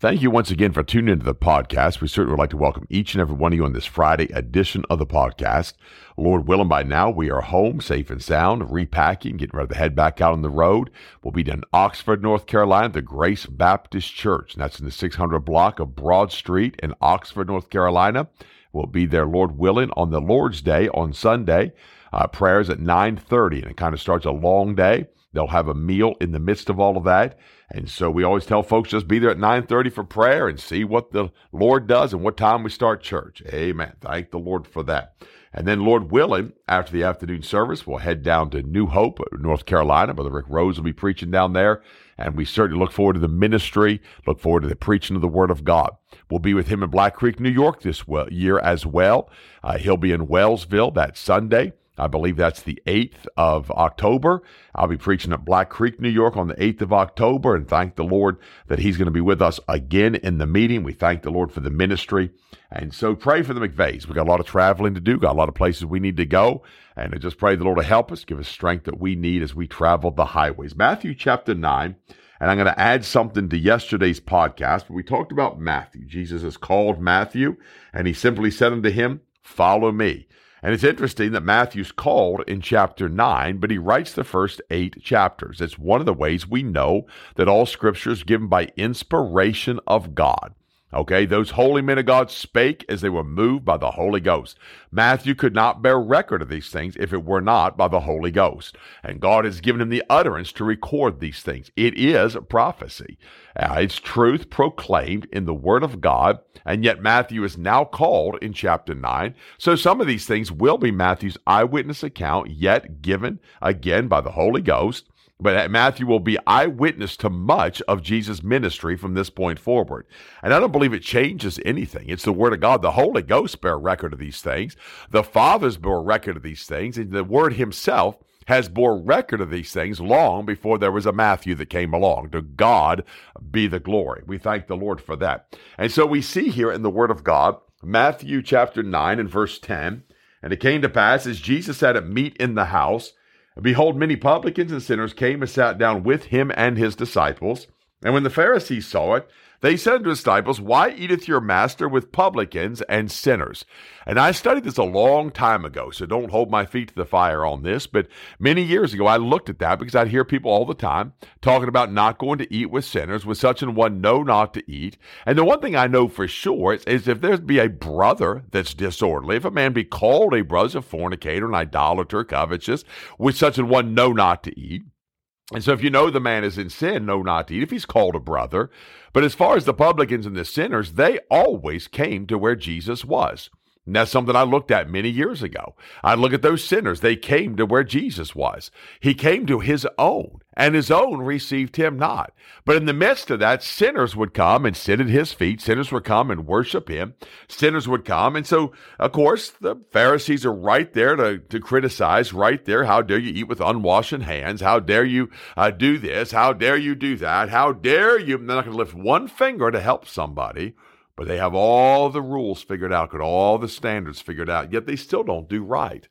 Thank you once again for tuning into the podcast. We certainly would like to welcome each and every one of you on this Friday edition of the podcast. Lord willing, by now we are home, safe and sound, repacking, getting ready to head back out on the road. We'll be in Oxford, North Carolina, the Grace Baptist Church, and that's in the 600 block of Broad Street in Oxford, North Carolina. We'll be there, Lord willing, on the Lord's Day on Sunday. Uh, prayers at 9:30, and it kind of starts a long day. They'll have a meal in the midst of all of that. And so we always tell folks just be there at 9:30 for prayer and see what the Lord does and what time we start church. Amen. Thank the Lord for that. And then Lord willing, after the afternoon service, we'll head down to New Hope, North Carolina. Brother Rick Rose will be preaching down there. And we certainly look forward to the ministry, look forward to the preaching of the Word of God. We'll be with him in Black Creek, New York this year as well. Uh, he'll be in Wellsville that Sunday. I believe that's the 8th of October. I'll be preaching at Black Creek, New York on the 8th of October and thank the Lord that He's going to be with us again in the meeting. We thank the Lord for the ministry. And so pray for the McVeighs. We've got a lot of traveling to do, got a lot of places we need to go. And I just pray the Lord to help us, give us strength that we need as we travel the highways. Matthew chapter 9. And I'm going to add something to yesterday's podcast. We talked about Matthew. Jesus is called Matthew, and he simply said unto him, Follow me. And it's interesting that Matthew's called in chapter 9, but he writes the first eight chapters. It's one of the ways we know that all scripture is given by inspiration of God. Okay, those holy men of God spake as they were moved by the Holy Ghost. Matthew could not bear record of these things if it were not by the Holy Ghost. And God has given him the utterance to record these things. It is prophecy. Uh, it's truth proclaimed in the Word of God, and yet Matthew is now called in chapter 9. So some of these things will be Matthew's eyewitness account, yet given again by the Holy Ghost. But Matthew will be eyewitness to much of Jesus' ministry from this point forward. And I don't believe it changes anything. It's the Word of God. The Holy Ghost bear record of these things. The Fathers bore record of these things. And the Word Himself has bore record of these things long before there was a Matthew that came along. To God be the glory. We thank the Lord for that. And so we see here in the Word of God, Matthew chapter 9 and verse 10, and it came to pass as Jesus had a meat in the house, behold, many publicans and sinners came and sat down with him and his disciples. And when the Pharisees saw it, they said unto his disciples, Why eateth your master with publicans and sinners? And I studied this a long time ago, so don't hold my feet to the fire on this. But many years ago, I looked at that because I'd hear people all the time talking about not going to eat with sinners, with such an one know not to eat. And the one thing I know for sure is, is if there be a brother that's disorderly, if a man be called a brother, a fornicator, an idolater, covetous, with such an one know not to eat, and so if you know the man is in sin, know not to eat, if he's called a brother. But as far as the publicans and the sinners, they always came to where Jesus was. And that's something I looked at many years ago. I look at those sinners. They came to where Jesus was. He came to his own, and his own received him not. But in the midst of that, sinners would come and sit at his feet. Sinners would come and worship him. Sinners would come. And so, of course, the Pharisees are right there to, to criticize, right there. How dare you eat with unwashed hands? How dare you uh, do this? How dare you do that? How dare you? They're not going to lift one finger to help somebody. But they have all the rules figured out, got all the standards figured out, yet they still don't do right.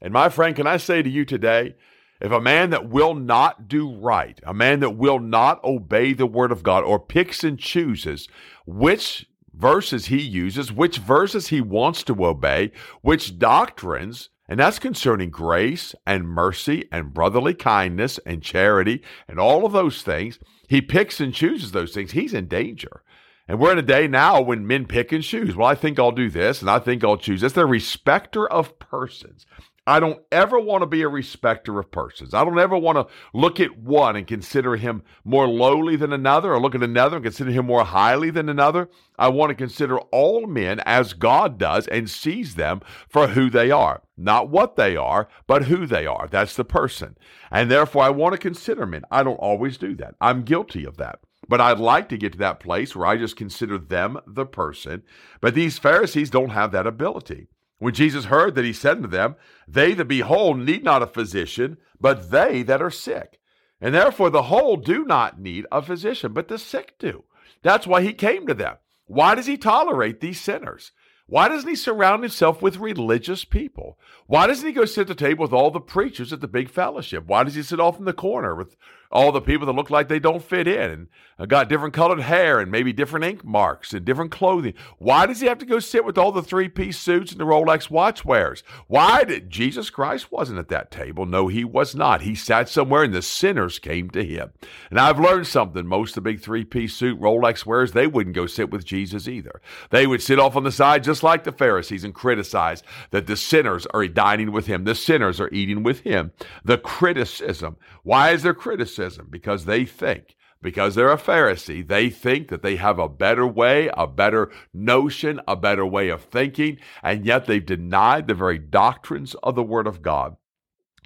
And my friend, can I say to you today, if a man that will not do right, a man that will not obey the word of God, or picks and chooses which verses he uses, which verses he wants to obey, which doctrines, and that's concerning grace and mercy and brotherly kindness and charity and all of those things, he picks and chooses those things, he's in danger. And we're in a day now when men pick and choose. Well, I think I'll do this and I think I'll choose this. They're respecter of persons. I don't ever want to be a respecter of persons. I don't ever want to look at one and consider him more lowly than another, or look at another and consider him more highly than another. I want to consider all men as God does and sees them for who they are. Not what they are, but who they are. That's the person. And therefore, I want to consider men. I don't always do that. I'm guilty of that. But I'd like to get to that place where I just consider them the person. But these Pharisees don't have that ability. When Jesus heard that, he said unto them, They that be whole need not a physician, but they that are sick. And therefore the whole do not need a physician, but the sick do. That's why he came to them. Why does he tolerate these sinners? Why doesn't he surround himself with religious people? Why doesn't he go sit at the table with all the preachers at the big fellowship? Why does he sit off in the corner with all the people that look like they don't fit in and uh, got different colored hair and maybe different ink marks and different clothing. Why does he have to go sit with all the three piece suits and the Rolex watch wearers? Why did Jesus Christ wasn't at that table? No, he was not. He sat somewhere and the sinners came to him. And I've learned something. Most of the big three piece suit Rolex wearers, they wouldn't go sit with Jesus either. They would sit off on the side just like the Pharisees and criticize that the sinners are dining with him. The sinners are eating with him. The criticism. Why is there criticism? Because they think, because they're a Pharisee, they think that they have a better way, a better notion, a better way of thinking, and yet they've denied the very doctrines of the Word of God.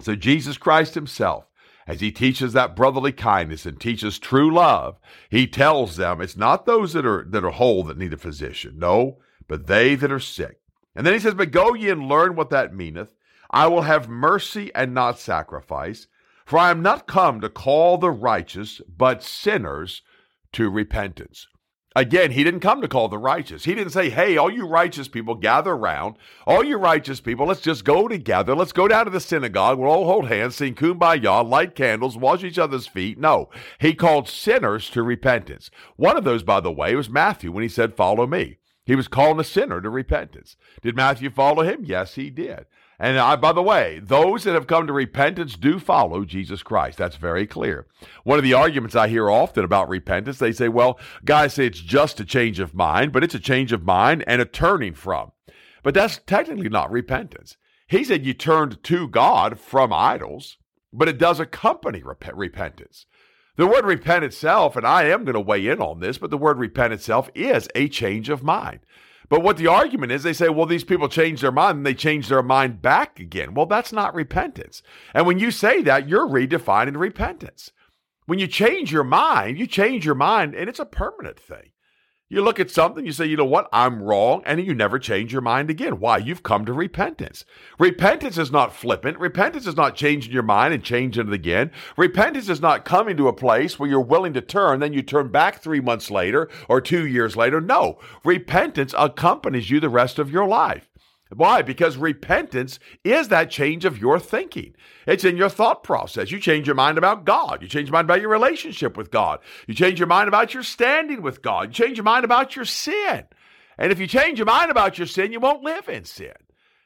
So Jesus Christ Himself, as He teaches that brotherly kindness and teaches true love, He tells them it's not those that are that are whole that need a physician, no, but they that are sick. And then He says, But go ye and learn what that meaneth. I will have mercy and not sacrifice. For I am not come to call the righteous, but sinners to repentance. Again, he didn't come to call the righteous. He didn't say, hey, all you righteous people, gather around. All you righteous people, let's just go together. Let's go down to the synagogue. We'll all hold hands, sing kumbaya, light candles, wash each other's feet. No, he called sinners to repentance. One of those, by the way, was Matthew when he said, follow me. He was calling a sinner to repentance. Did Matthew follow him? Yes, he did. And I, by the way, those that have come to repentance do follow Jesus Christ. That's very clear. One of the arguments I hear often about repentance, they say, well, guys say it's just a change of mind, but it's a change of mind and a turning from. But that's technically not repentance. He said you turned to God from idols, but it does accompany rep- repentance. The word repent itself, and I am going to weigh in on this, but the word repent itself is a change of mind. But what the argument is, they say, well, these people changed their mind and they changed their mind back again. Well, that's not repentance. And when you say that, you're redefining repentance. When you change your mind, you change your mind and it's a permanent thing. You look at something, you say, you know what, I'm wrong, and you never change your mind again. Why? You've come to repentance. Repentance is not flippant. Repentance is not changing your mind and changing it again. Repentance is not coming to a place where you're willing to turn, then you turn back three months later or two years later. No, repentance accompanies you the rest of your life. Why? Because repentance is that change of your thinking. It's in your thought process. You change your mind about God. You change your mind about your relationship with God. You change your mind about your standing with God. You change your mind about your sin. And if you change your mind about your sin, you won't live in sin.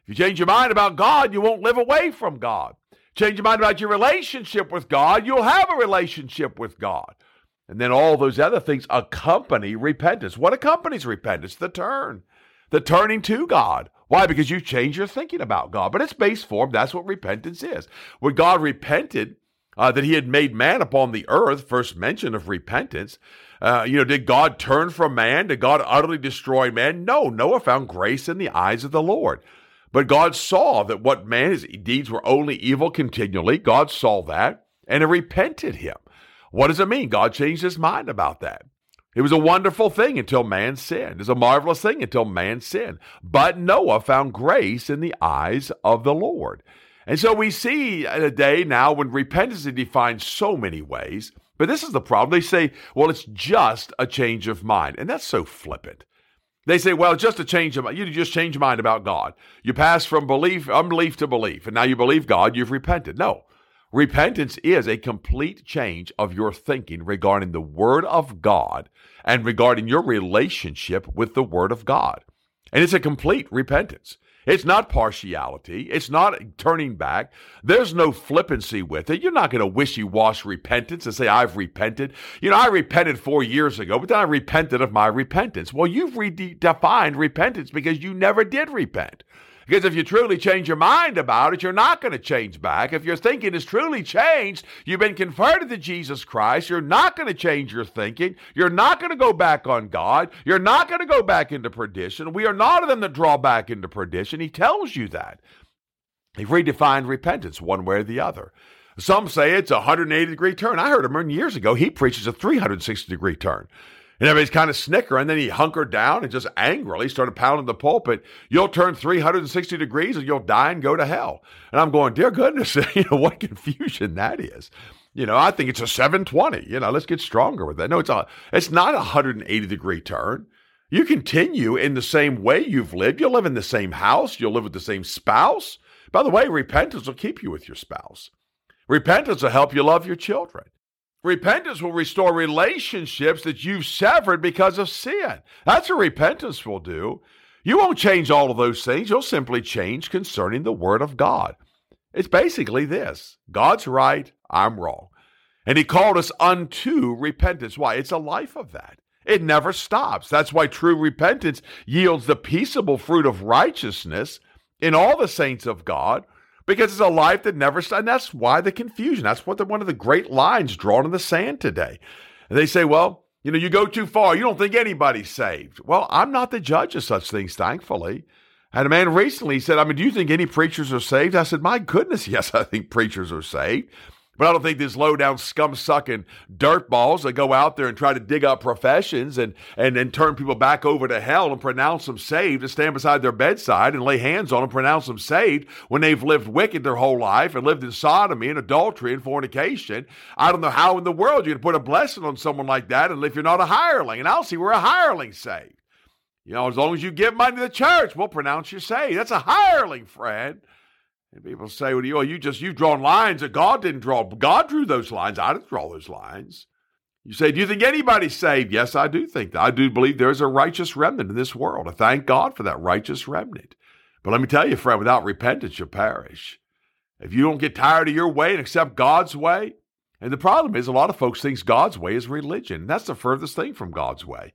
If you change your mind about God, you won't live away from God. Change your mind about your relationship with God, you'll have a relationship with God. And then all those other things accompany repentance. What accompanies repentance? The turn, the turning to God. Why? Because you change your thinking about God. But it's base form. That's what repentance is. When God repented uh, that he had made man upon the earth, first mention of repentance, uh, you know, did God turn from man? Did God utterly destroy man? No, Noah found grace in the eyes of the Lord. But God saw that what man's deeds were only evil continually. God saw that and it repented him. What does it mean? God changed his mind about that. It was a wonderful thing until man sinned. It was a marvelous thing until man sinned. But Noah found grace in the eyes of the Lord. And so we see a day now when repentance is defined so many ways. But this is the problem. They say, well, it's just a change of mind. And that's so flippant. They say, well, just a change of mind. You just change your mind about God. You pass from belief, unbelief to belief, and now you believe God, you've repented. No. Repentance is a complete change of your thinking regarding the Word of God and regarding your relationship with the Word of God. And it's a complete repentance. It's not partiality. It's not turning back. There's no flippancy with it. You're not going to wishy wash repentance and say, I've repented. You know, I repented four years ago, but then I repented of my repentance. Well, you've redefined repentance because you never did repent. Because if you truly change your mind about it, you're not going to change back. If your thinking is truly changed, you've been converted to Jesus Christ, you're not going to change your thinking. You're not going to go back on God. You're not going to go back into perdition. We are not of them that draw back into perdition. He tells you that. He redefined repentance one way or the other. Some say it's a 180 degree turn. I heard him years ago. He preaches a 360 degree turn. And everybody's kind of snickering. And Then he hunkered down and just angrily started pounding the pulpit. You'll turn 360 degrees and you'll die and go to hell. And I'm going, dear goodness, you know, what confusion that is. You know, I think it's a 720. You know, let's get stronger with that. No, it's a it's not a 180 degree turn. You continue in the same way you've lived. You'll live in the same house. You'll live with the same spouse. By the way, repentance will keep you with your spouse. Repentance will help you love your children. Repentance will restore relationships that you've severed because of sin. That's what repentance will do. You won't change all of those things. You'll simply change concerning the Word of God. It's basically this God's right, I'm wrong. And He called us unto repentance. Why? It's a life of that. It never stops. That's why true repentance yields the peaceable fruit of righteousness in all the saints of God because it's a life that never. And that's why the confusion. That's what the, one of the great lines drawn in the sand today. And they say, well, you know, you go too far. You don't think anybody's saved. Well, I'm not the judge of such things, thankfully. Had a man recently said, I mean, do you think any preachers are saved? I said, my goodness, yes, I think preachers are saved. But I don't think these low down scum sucking dirtballs that go out there and try to dig up professions and, and, and turn people back over to hell and pronounce them saved and stand beside their bedside and lay hands on them, pronounce them saved when they've lived wicked their whole life and lived in sodomy and adultery and fornication. I don't know how in the world you can put a blessing on someone like that and if you're not a hireling. And I'll see where a hireling saved. You know, as long as you give money to the church, we'll pronounce you saved. That's a hireling, friend. And people say, well, you, you just, you've drawn lines that God didn't draw. God drew those lines. I didn't draw those lines. You say, do you think anybody's saved? Yes, I do think that. I do believe there is a righteous remnant in this world. I thank God for that righteous remnant. But let me tell you, friend, without repentance, you'll perish. If you don't get tired of your way and accept God's way, and the problem is a lot of folks think God's way is religion. That's the furthest thing from God's way.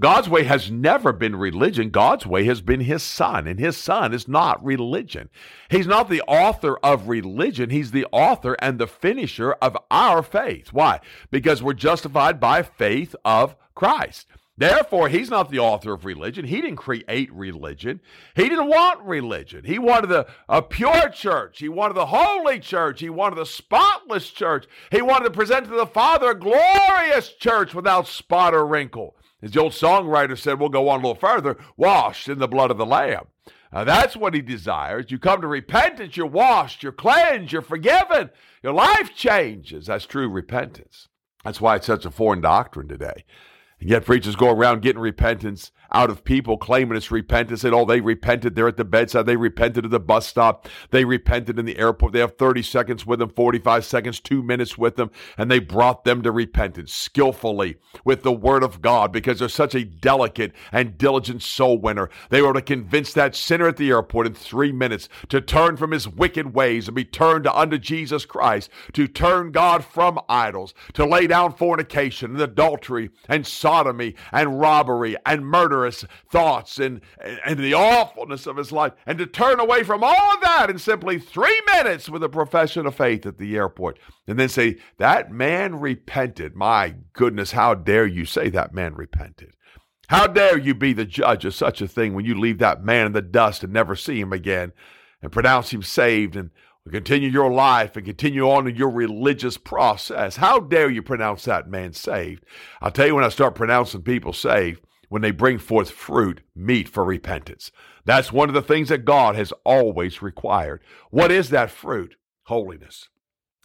God's way has never been religion. God's way has been his son, and his son is not religion. He's not the author of religion. He's the author and the finisher of our faith. Why? Because we're justified by faith of Christ. Therefore, he's not the author of religion. He didn't create religion. He didn't want religion. He wanted a, a pure church. He wanted the holy church. He wanted the spotless church. He wanted to present to the Father a glorious church without spot or wrinkle. As the old songwriter said, we'll go on a little further, washed in the blood of the Lamb. Uh, that's what he desires. You come to repentance, you're washed, you're cleansed, you're forgiven, your life changes. That's true repentance. That's why it's such a foreign doctrine today. And yet preachers go around getting repentance out of people claiming it's repentance and oh they repented there at the bedside. They repented at the bus stop. They repented in the airport. They have 30 seconds with them 45 seconds 2 minutes with them and they brought them to repentance skillfully with the word of God because they're such a delicate and diligent soul winner. They were to convince that sinner at the airport in 3 minutes to turn from his wicked ways and be turned unto Jesus Christ to turn God from idols to lay down fornication and adultery and sodomy and robbery and murder murderous thoughts and, and the awfulness of his life, and to turn away from all of that in simply three minutes with a profession of faith at the airport, and then say, That man repented. My goodness, how dare you say that man repented? How dare you be the judge of such a thing when you leave that man in the dust and never see him again and pronounce him saved and continue your life and continue on in your religious process. How dare you pronounce that man saved? I'll tell you when I start pronouncing people saved, when they bring forth fruit meet for repentance. That's one of the things that God has always required. What is that fruit? Holiness.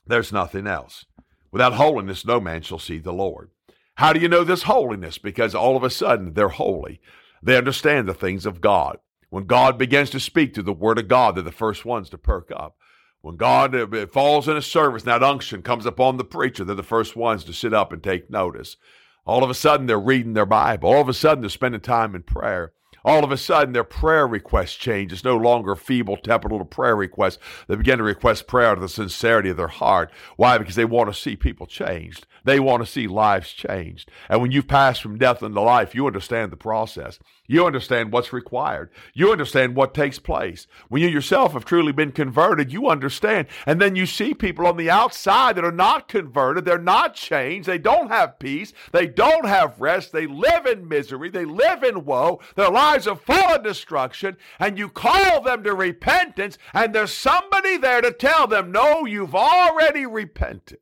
There's nothing else. Without holiness, no man shall see the Lord. How do you know this holiness? Because all of a sudden they're holy. They understand the things of God. When God begins to speak through the Word of God, they're the first ones to perk up. When God uh, falls in a service and that unction comes upon the preacher, they're the first ones to sit up and take notice. All of a sudden, they're reading their Bible. All of a sudden, they're spending time in prayer. All of a sudden, their prayer request change. It's no longer feeble, tepid little prayer requests. They begin to request prayer out of the sincerity of their heart. Why? Because they want to see people changed. They want to see lives changed. And when you pass from death into life, you understand the process. You understand what's required. You understand what takes place. When you yourself have truly been converted, you understand. And then you see people on the outside that are not converted. They're not changed. They don't have peace. They don't have rest. They live in misery. They live in woe. Their lives are full of destruction. And you call them to repentance, and there's somebody there to tell them, no, you've already repented.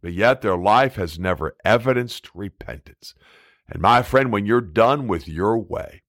But yet their life has never evidenced repentance. And my friend, when you're done with your way,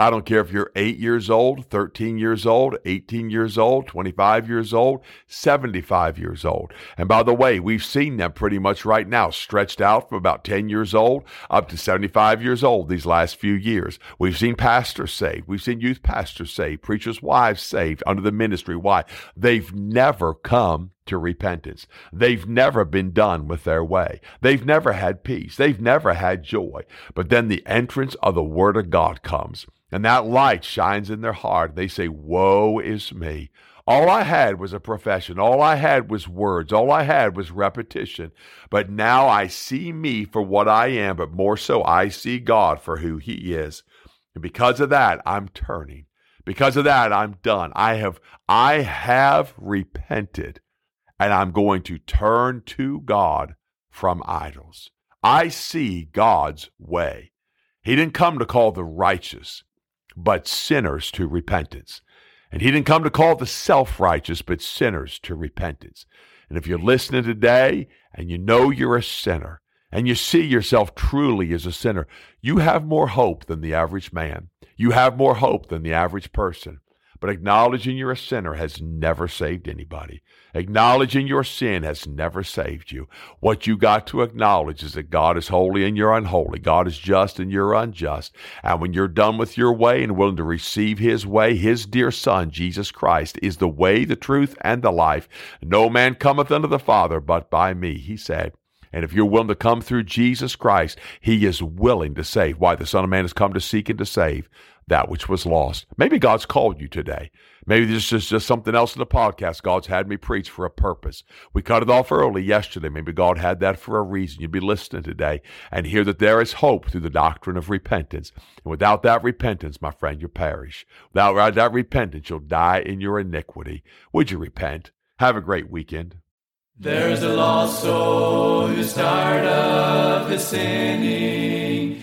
I don't care if you're eight years old, 13 years old, 18 years old, 25 years old, 75 years old. And by the way, we've seen them pretty much right now stretched out from about 10 years old up to 75 years old these last few years. We've seen pastors saved. We've seen youth pastors saved, preachers' wives saved under the ministry. Why? They've never come to repentance. They've never been done with their way. They've never had peace. They've never had joy. But then the entrance of the Word of God comes. And that light shines in their heart. They say, Woe is me. All I had was a profession. All I had was words. All I had was repetition. But now I see me for what I am, but more so, I see God for who He is. And because of that, I'm turning. Because of that, I'm done. I have, I have repented, and I'm going to turn to God from idols. I see God's way. He didn't come to call the righteous but sinners to repentance. And he didn't come to call the self righteous, but sinners to repentance. And if you're listening today and you know you're a sinner and you see yourself truly as a sinner, you have more hope than the average man. You have more hope than the average person. But acknowledging you're a sinner has never saved anybody. Acknowledging your sin has never saved you. What you got to acknowledge is that God is holy and you're unholy. God is just and you're unjust. And when you're done with your way and willing to receive His way, His dear Son, Jesus Christ, is the way, the truth, and the life. No man cometh unto the Father but by me, He said. And if you're willing to come through Jesus Christ, He is willing to save. Why? The Son of Man has come to seek and to save that which was lost. Maybe God's called you today. Maybe this is just something else in the podcast God's had me preach for a purpose. We cut it off early yesterday. Maybe God had that for a reason. You'd be listening today and hear that there is hope through the doctrine of repentance. And without that repentance, my friend, you perish. Without that repentance, you'll die in your iniquity. Would you repent? Have a great weekend. There's a lost soul who's tired of his sinning,